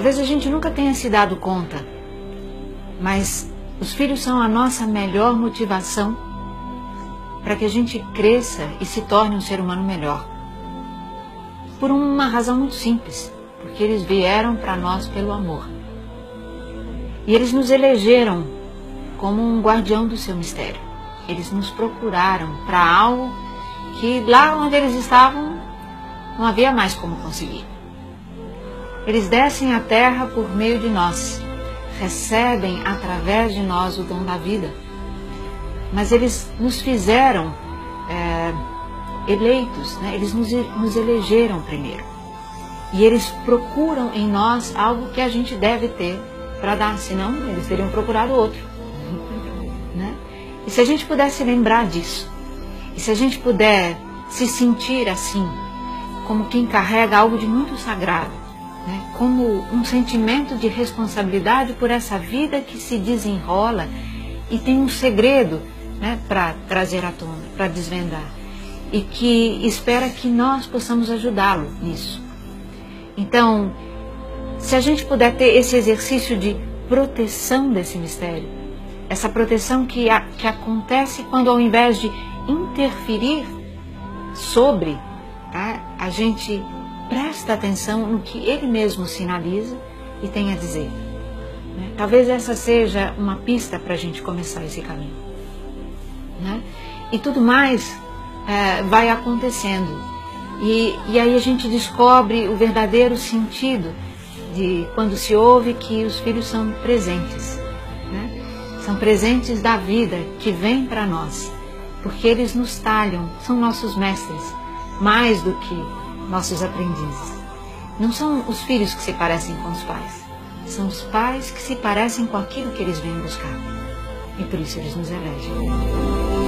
Talvez a gente nunca tenha se dado conta, mas os filhos são a nossa melhor motivação para que a gente cresça e se torne um ser humano melhor. Por uma razão muito simples, porque eles vieram para nós pelo amor. E eles nos elegeram como um guardião do seu mistério. Eles nos procuraram para algo que lá onde eles estavam não havia mais como conseguir. Eles descem à terra por meio de nós, recebem através de nós o dom da vida. Mas eles nos fizeram é, eleitos, né? eles nos, nos elegeram primeiro. E eles procuram em nós algo que a gente deve ter para dar, senão eles teriam procurado outro. Né? E se a gente pudesse lembrar disso, e se a gente puder se sentir assim, como quem carrega algo de muito sagrado, né? como um sentimento de responsabilidade por essa vida que se desenrola e tem um segredo né, para trazer à tona, para desvendar, e que espera que nós possamos ajudá-lo nisso. Então, se a gente puder ter esse exercício de proteção desse mistério, essa proteção que, a, que acontece quando, ao invés de interferir sobre, tá, a gente presta atenção no que ele mesmo sinaliza e tem a dizer. Né? Talvez essa seja uma pista para a gente começar esse caminho. Né? E tudo mais é, vai acontecendo. E, e aí a gente descobre o verdadeiro sentido de quando se ouve que os filhos são presentes. Né? São presentes da vida que vem para nós, porque eles nos talham, são nossos mestres, mais do que nossos aprendizes. Não são os filhos que se parecem com os pais, são os pais que se parecem com aquilo que eles vêm buscar. E por isso eles nos elegem.